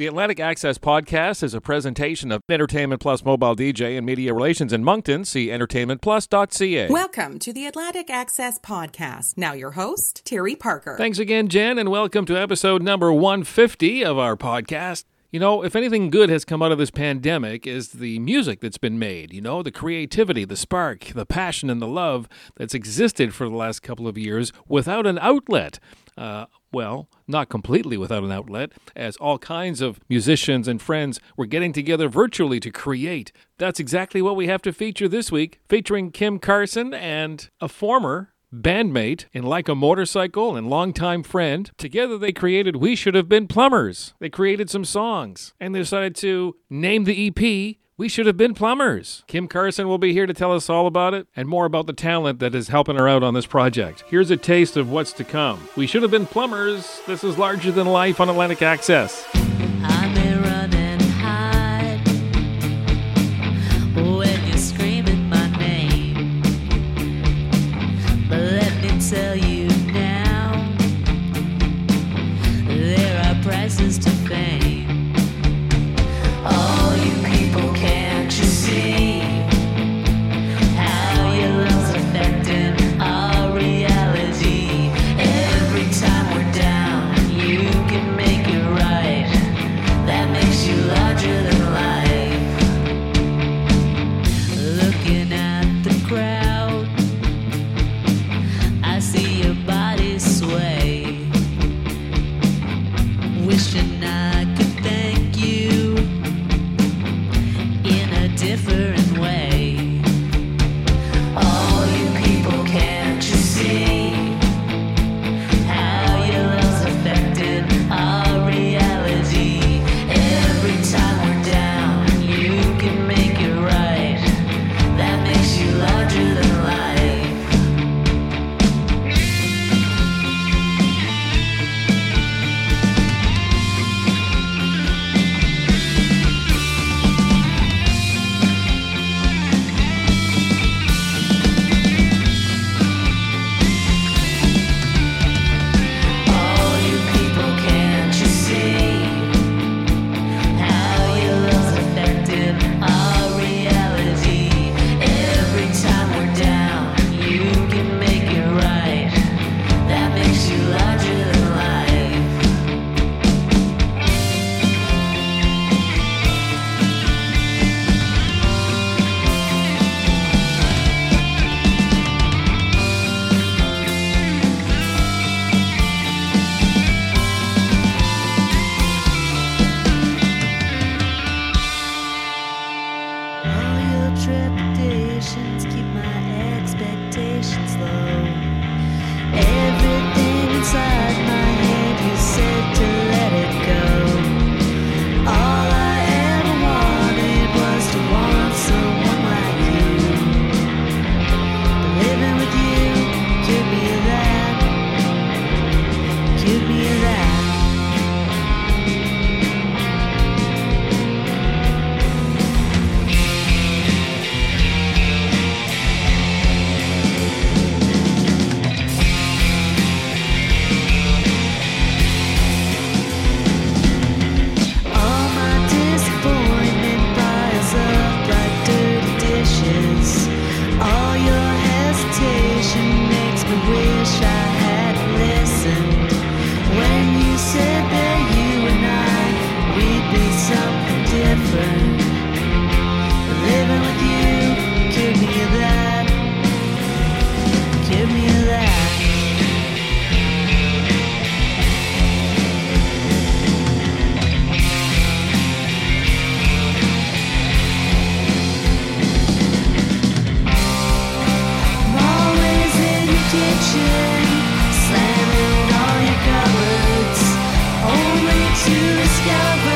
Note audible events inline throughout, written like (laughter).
The Atlantic Access Podcast is a presentation of Entertainment Plus Mobile DJ and Media Relations in Moncton. See entertainmentplus.ca. Welcome to the Atlantic Access Podcast. Now, your host, Terry Parker. Thanks again, Jen, and welcome to episode number 150 of our podcast. You know, if anything good has come out of this pandemic is the music that's been made, you know, the creativity, the spark, the passion, and the love that's existed for the last couple of years without an outlet. Uh, well, not completely without an outlet, as all kinds of musicians and friends were getting together virtually to create. That's exactly what we have to feature this week, featuring Kim Carson and a former bandmate in Like a Motorcycle and longtime friend. Together they created We Should Have Been Plumbers. They created some songs and they decided to name the EP we should have been plumbers. Kim Carson will be here to tell us all about it and more about the talent that is helping her out on this project. Here's a taste of what's to come. We should have been plumbers. This is larger than life on Atlantic Access. Discover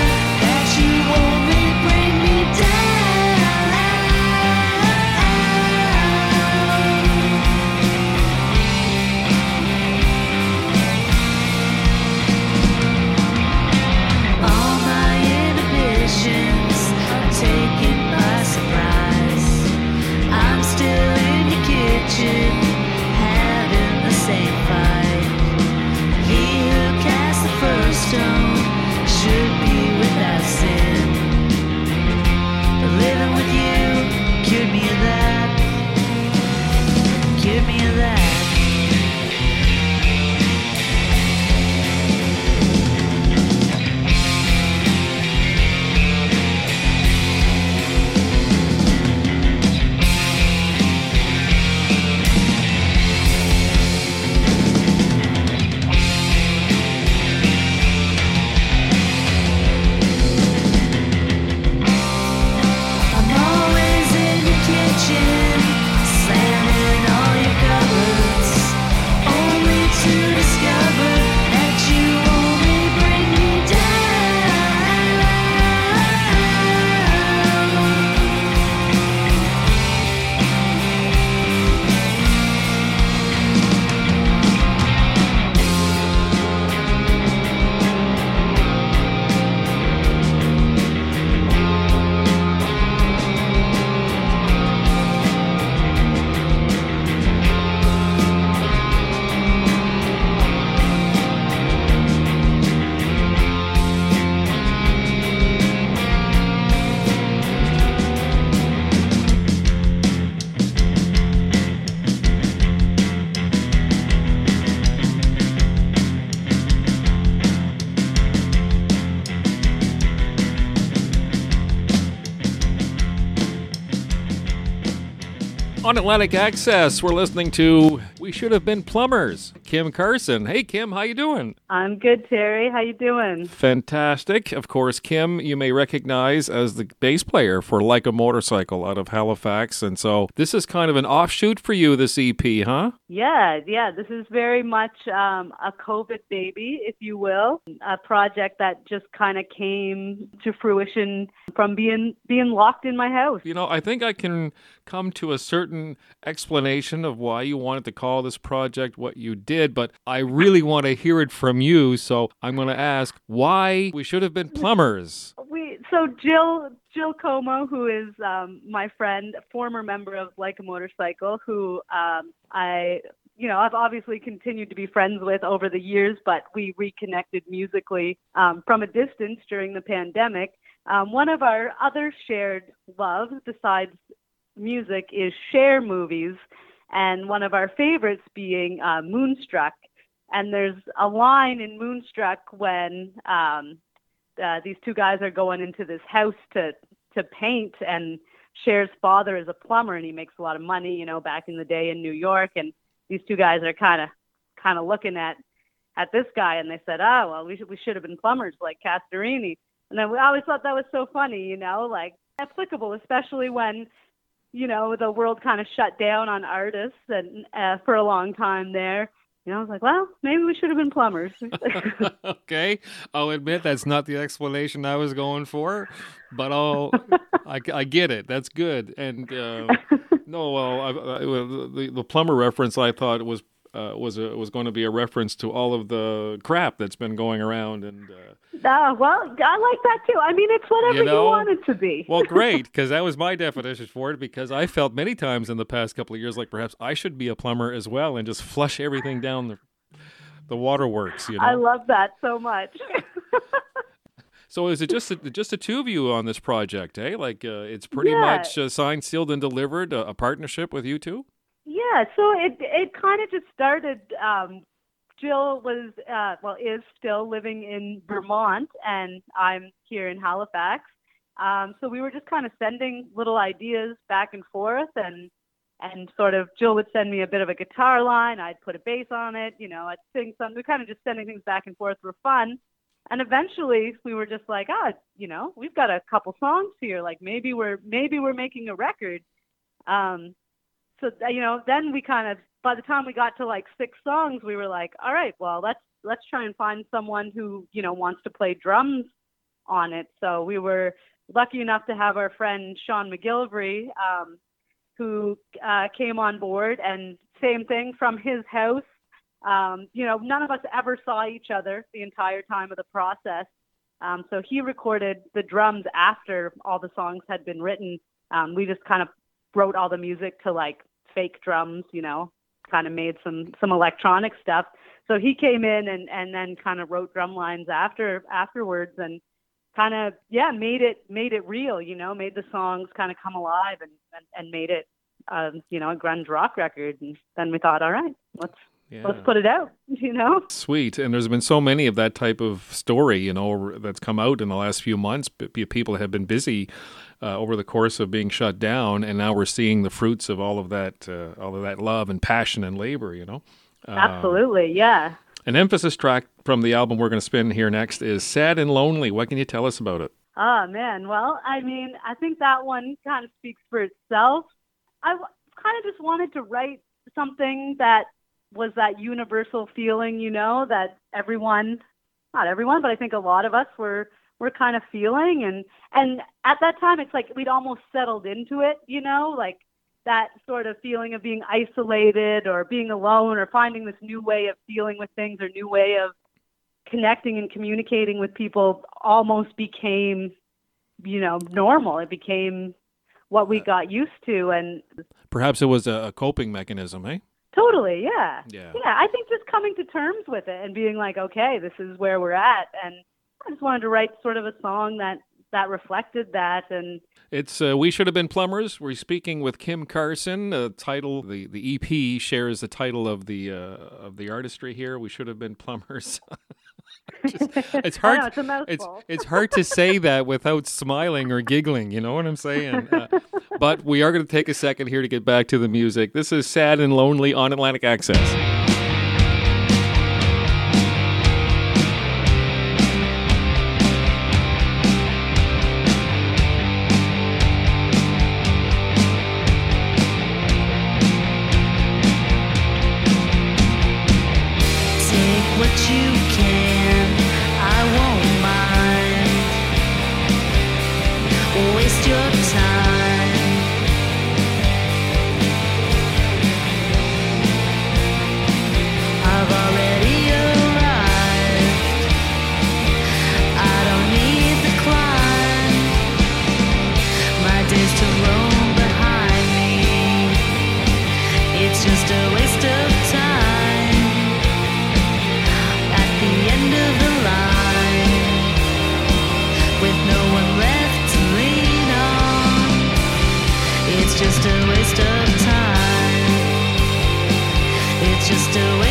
On Atlantic Access, we're listening to We Should Have Been Plumbers. Kim Carson. Hey Kim, how you doing? I'm good, Terry. How you doing? Fantastic. Of course, Kim, you may recognize as the bass player for Like a Motorcycle out of Halifax. And so this is kind of an offshoot for you, this EP, huh? Yeah, yeah. This is very much um, a COVID baby, if you will, a project that just kind of came to fruition from being being locked in my house. You know, I think I can come to a certain explanation of why you wanted to call this project what you did, but I really want to hear it from you. So I'm going to ask why we should have been plumbers. We so Jill Jill Como, who is um, my friend, former member of Like a Motorcycle, who um, I you know I've obviously continued to be friends with over the years, but we reconnected musically um, from a distance during the pandemic. Um, one of our other shared loves, besides music, is Cher movies, and one of our favorites being uh, Moonstruck. And there's a line in Moonstruck when um, uh, these two guys are going into this house to to paint, and Cher's father is a plumber, and he makes a lot of money, you know, back in the day in New York. And these two guys are kind of kind of looking at at this guy, and they said, "Oh, well, we should we should have been plumbers like Castorini." And we always thought that was so funny, you know, like applicable, especially when you know the world kind of shut down on artists and uh, for a long time there. You know, I was like, well, maybe we should have been plumbers. (laughs) (laughs) okay, I'll admit that's not the explanation I was going for, but I'll I, I get it. That's good. And uh, (laughs) no, well, I, I, the the plumber reference I thought was uh, was a, was going to be a reference to all of the crap that's been going around and. Uh, uh, well, I like that too. I mean, it's whatever you, You want it to be. well, (laughs) great, because that was my definition for it. Because I felt many times in the past couple of years like perhaps I should be a plumber as well and just flush everything down the the waterworks. You know. I love that so much. (laughs) So is it just the, just the two of you on this project, eh? Like uh, it's pretty Yeah. much uh, signed, sealed, and delivered. A, a partnership with you two. Yeah, so it it kind of just started. Um, Jill was uh, well is still living in Vermont, and I'm here in Halifax. Um, so we were just kind of sending little ideas back and forth, and and sort of Jill would send me a bit of a guitar line. I'd put a bass on it. You know, I'd sing some. We kind of just sending things back and forth for fun. And eventually, we were just like, ah, you know, we've got a couple songs here. Like maybe we're maybe we're making a record. Um, so uh, you know then we kind of by the time we got to like six songs we were like all right well let's let's try and find someone who you know wants to play drums on it. So we were lucky enough to have our friend sean mcgillivray um, who uh, came on board and same thing from his house. Um, you know none of us ever saw each other the entire time of the process. Um, so he recorded the drums after all the songs had been written. Um, we just kind of wrote all the music to like fake drums, you know, kind of made some some electronic stuff. So he came in and and then kind of wrote drum lines after afterwards and kind of yeah made it made it real, you know, made the songs kind of come alive and and, and made it um, you know a grunge rock record. And then we thought, all right, let's Yeah. let's put it out, (laughs) you know. Sweet, and there's been so many of that type of story, you know, that's come out in the last few months. People have been busy uh, over the course of being shut down, and now we're seeing the fruits of all of that, uh, all of that love and passion and labor. You know, Um, Absolutely, yeah. An emphasis track from the album we're going to spin here next is "Sad and Lonely." What can you tell us about it? Oh man, well, I mean, I think that one kind of speaks for itself. I w- kind of just wanted to write something that was that universal feeling, you know, that everyone, not everyone, but I think a lot of us were were kind of feeling and and at that time it's like we'd almost settled into it, you know, like that sort of feeling of being isolated or being alone or finding this new way of dealing with things or new way of connecting and communicating with people almost became you know normal it became what we got used to and Perhaps it was a, coping mechanism, eh? totally yeah Yeah. yeah i think just coming to terms with it and being like okay this is where we're at and I just wanted to write sort of a song that that reflected that and it's uh, we should have been plumbers we're speaking with kim carson The title the, the ep shares the title of the uh, of the artistry here we should have been plumbers (laughs) Just, (laughs) it's hard. Know, it's, it's, it's, hard to say that without smiling or giggling. You know what I'm saying? Uh, but we are going to take a second here to get back to the music. This is sad and lonely on Atlantic Access. what you can. I won't mind. Waste your time. waste of time. It's just a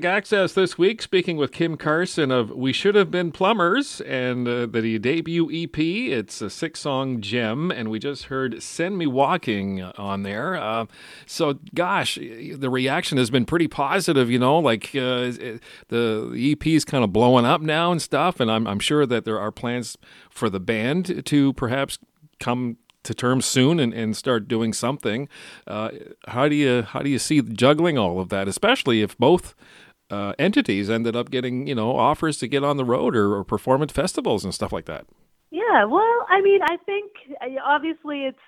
this week, speaking with Kim Carson of We Should Have Been Plumbers and uh, the debut EP. It's a six song gem, and we just heard Send Me Walking on there. Uh, so, gosh, the reaction has been pretty positive, you know, like uh, the, the EP is kind of blowing up now and stuff, and I'm, I'm sure that there are plans for the band to perhaps come to terms soon and, and start doing something. Uh, how do you how do you see juggling all of that, especially if both uh, entities ended up getting you know offers to get on the road or, or perform at festivals and stuff like that? Yeah, well, I mean, I think uh, obviously it's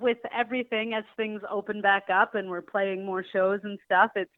with everything as things open back up and we're playing more shows and stuff. It's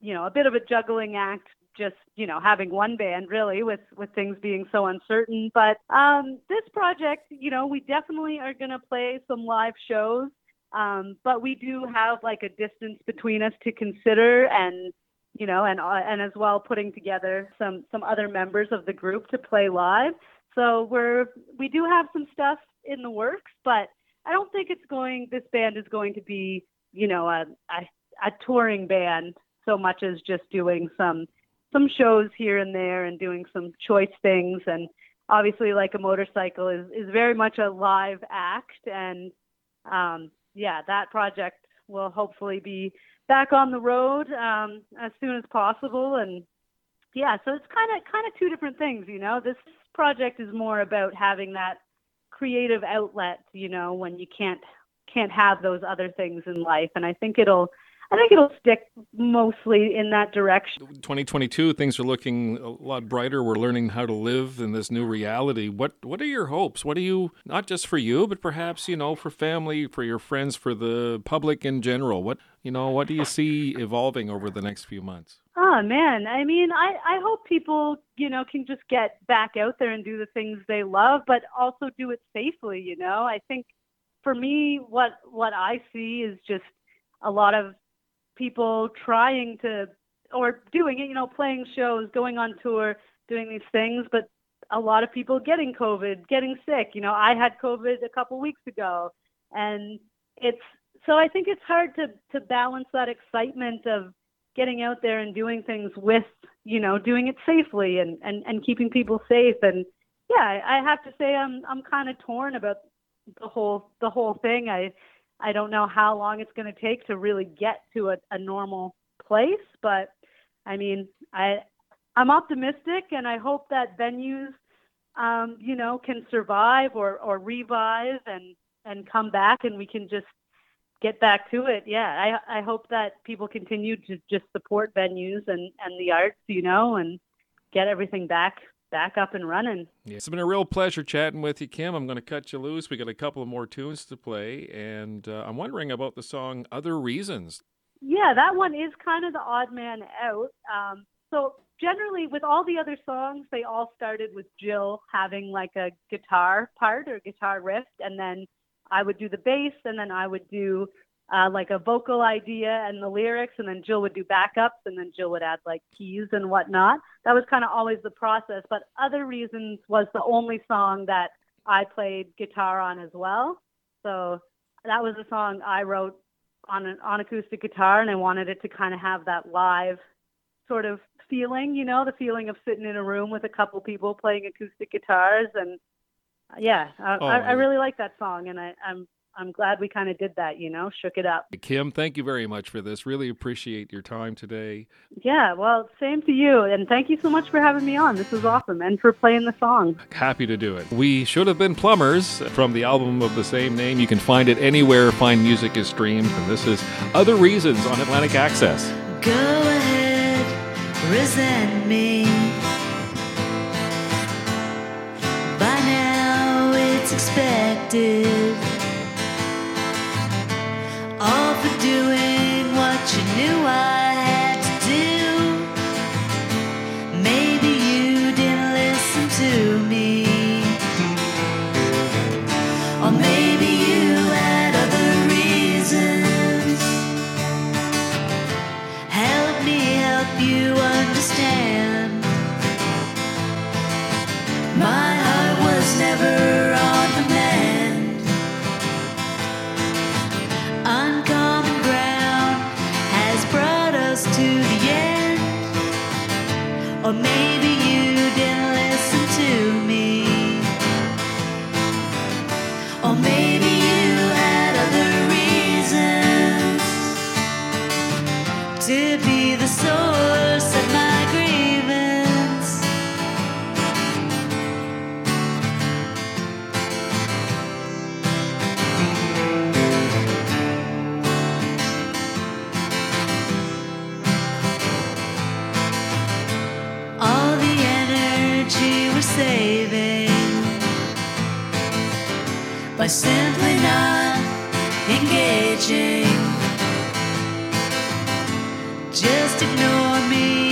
you know a bit of a juggling act just you know having one band really with with things being so uncertain but um this project you know we definitely are going to play some live shows um but we do have like a distance between us to consider and you know and uh, and as well putting together some some other members of the group to play live. So we're we do have some stuff in the works but i don't think it's going this band is going to be you know a a, a touring band so much as just doing some some shows here and there and doing some choice things. And obviously like a motorcycle is is very much a live act. And um yeah that project will hopefully be back on the road um as soon as possible. And yeah so it's kind of kind of two different things you know? This project is more about having that creative outlet you know when you can't can't have those other things in life. And i think it'll I think it'll stick mostly in that direction. 2022, things are looking a lot brighter. We're learning how to live in this new reality. What What are your hopes? What do you not just for you, but perhaps you know for family, for your friends, for the public in general? What you know, what do you see evolving over the next few months? Oh man, I mean, I I hope people you know can just get back out there and do the things they love, but also do it safely. You know, I think for me, what what I see is just a lot of people trying to or doing it, you know, playing shows, going on tour, doing these things, but a lot of people getting COVID, getting sick. You know, I had COVID a couple weeks ago, and it's so I think it's hard to to balance that excitement of getting out there and doing things with, you know, doing it safely and and and keeping people safe. And yeah, I have to say I'm I'm kind of torn about the whole the whole thing. I I don't know how long it's going to take to really get to a, a normal place, but I mean, I I'm optimistic, and I hope that venues, um, you know, can survive or or revive and and come back, and we can just get back to it. Yeah, I I hope that people continue to just support venues and and the arts, you know, and get everything back back up and running. Yeah, it's been a real pleasure chatting with you, Kim. I'm going to cut you loose. We got a couple of more tunes to play, and uh, I'm wondering about the song "Other Reasons." Yeah, that one is kind of the odd man out. Um, so generally, with all the other songs, they all started with Jill having like a guitar part or guitar riff, and then I would do the bass, and then I would do uh, like a vocal idea and the lyrics, and then Jill would do backups, and then Jill would add like keys and whatnot. That was kind of always the process. But Other Reasons was the only song that I played guitar on as well. So that was a song I wrote on an on acoustic guitar, and I wanted it to kind of have that live sort of feeling, you know, the feeling of sitting in a room with a couple people playing acoustic guitars, and yeah, I, Oh, I, I really like that song, and I, I'm I'm glad we kind of did that, you know, shook it up. Kim, thank you very much for this. Really appreciate your time today. Yeah, well, same to you, and thank you so much for having me on. This was awesome, and for playing the song. Happy to do it. We should have been plumbers from the album of the same name. You can find it anywhere fine music is streamed. And this is Other Reasons on Atlantic Access. Go ahead, resent me. By now it's expected. All for doing saving by simply not engaging. Just ignore me,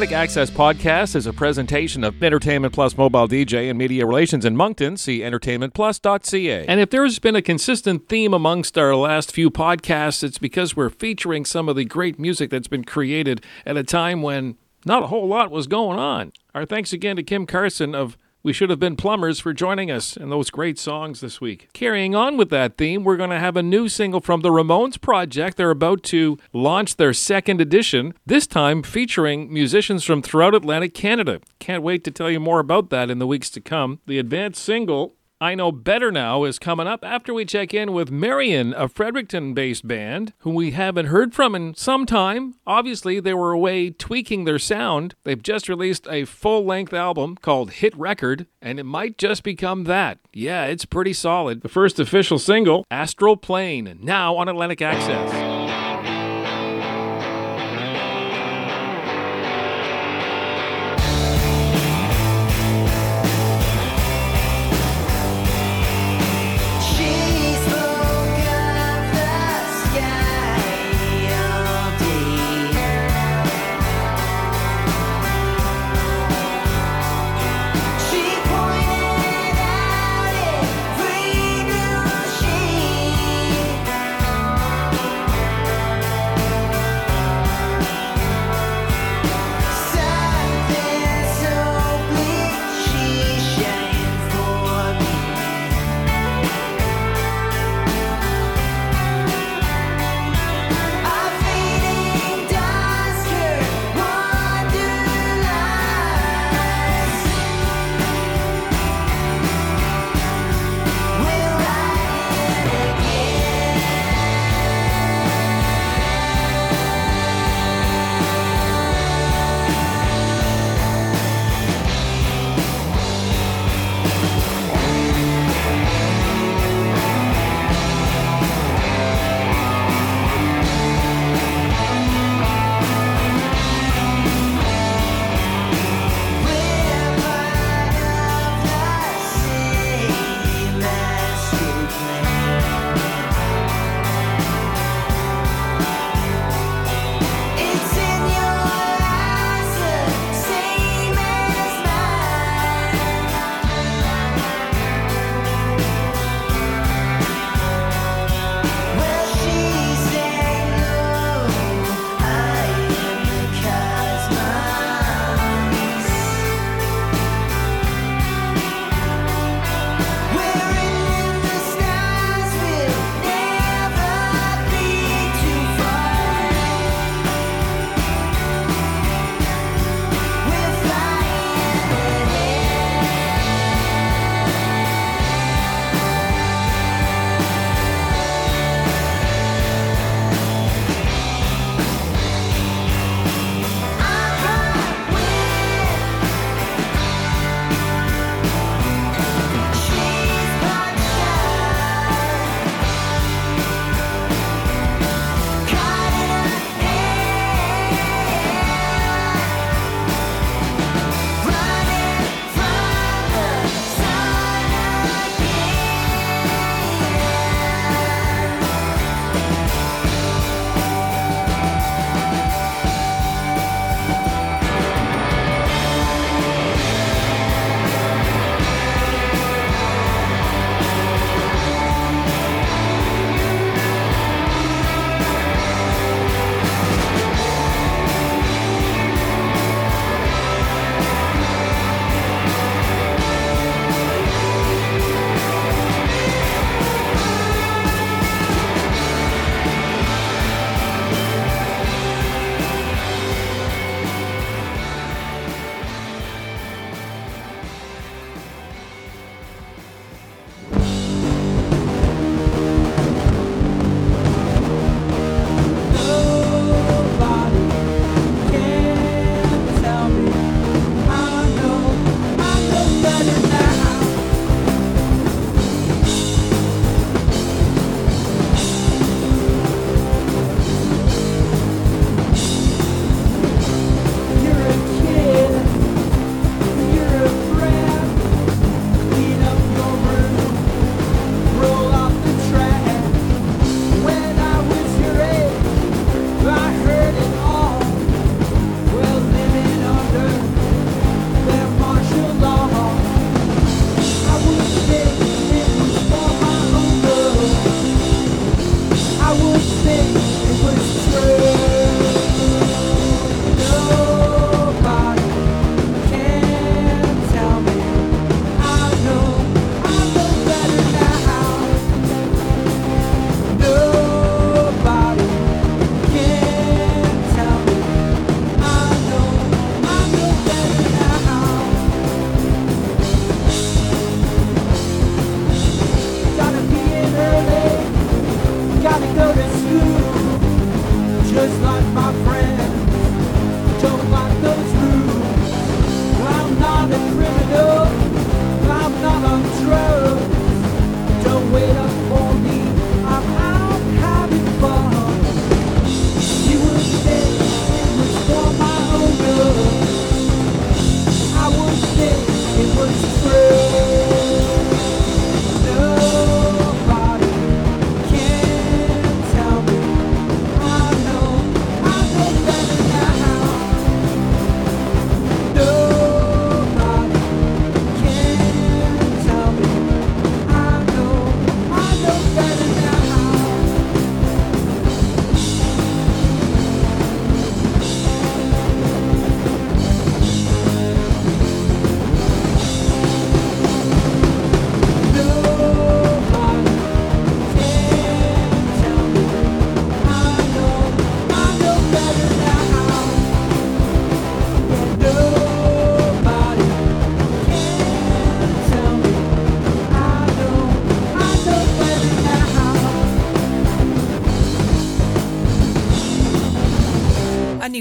Access Podcast is a presentation of Entertainment Plus Mobile DJ and Media Relations in Moncton. See entertainmentplus.ca. And if there's been a consistent theme amongst our last few podcasts, it's because we're featuring some of the great music that's been created at a time when not a whole lot was going on. Our thanks again to Kim Carson of We Should Have Been Plumbers for joining us in those great songs this week. Carrying on with that theme, we're going to have a new single from the Ramones Project. They're about to launch their second edition, this time featuring musicians from throughout Atlantic Canada. Can't wait to tell you more about that in the weeks to come. The advanced single I Know Better Now is coming up after we check in with Marion, a Fredericton based band who we haven't heard from in some time. Obviously, they were away tweaking their sound. They've just released a full length album called Hit Record, and it might just become that. Yeah, it's pretty solid. The first official single, Astral Plane, now on Atlantic Access.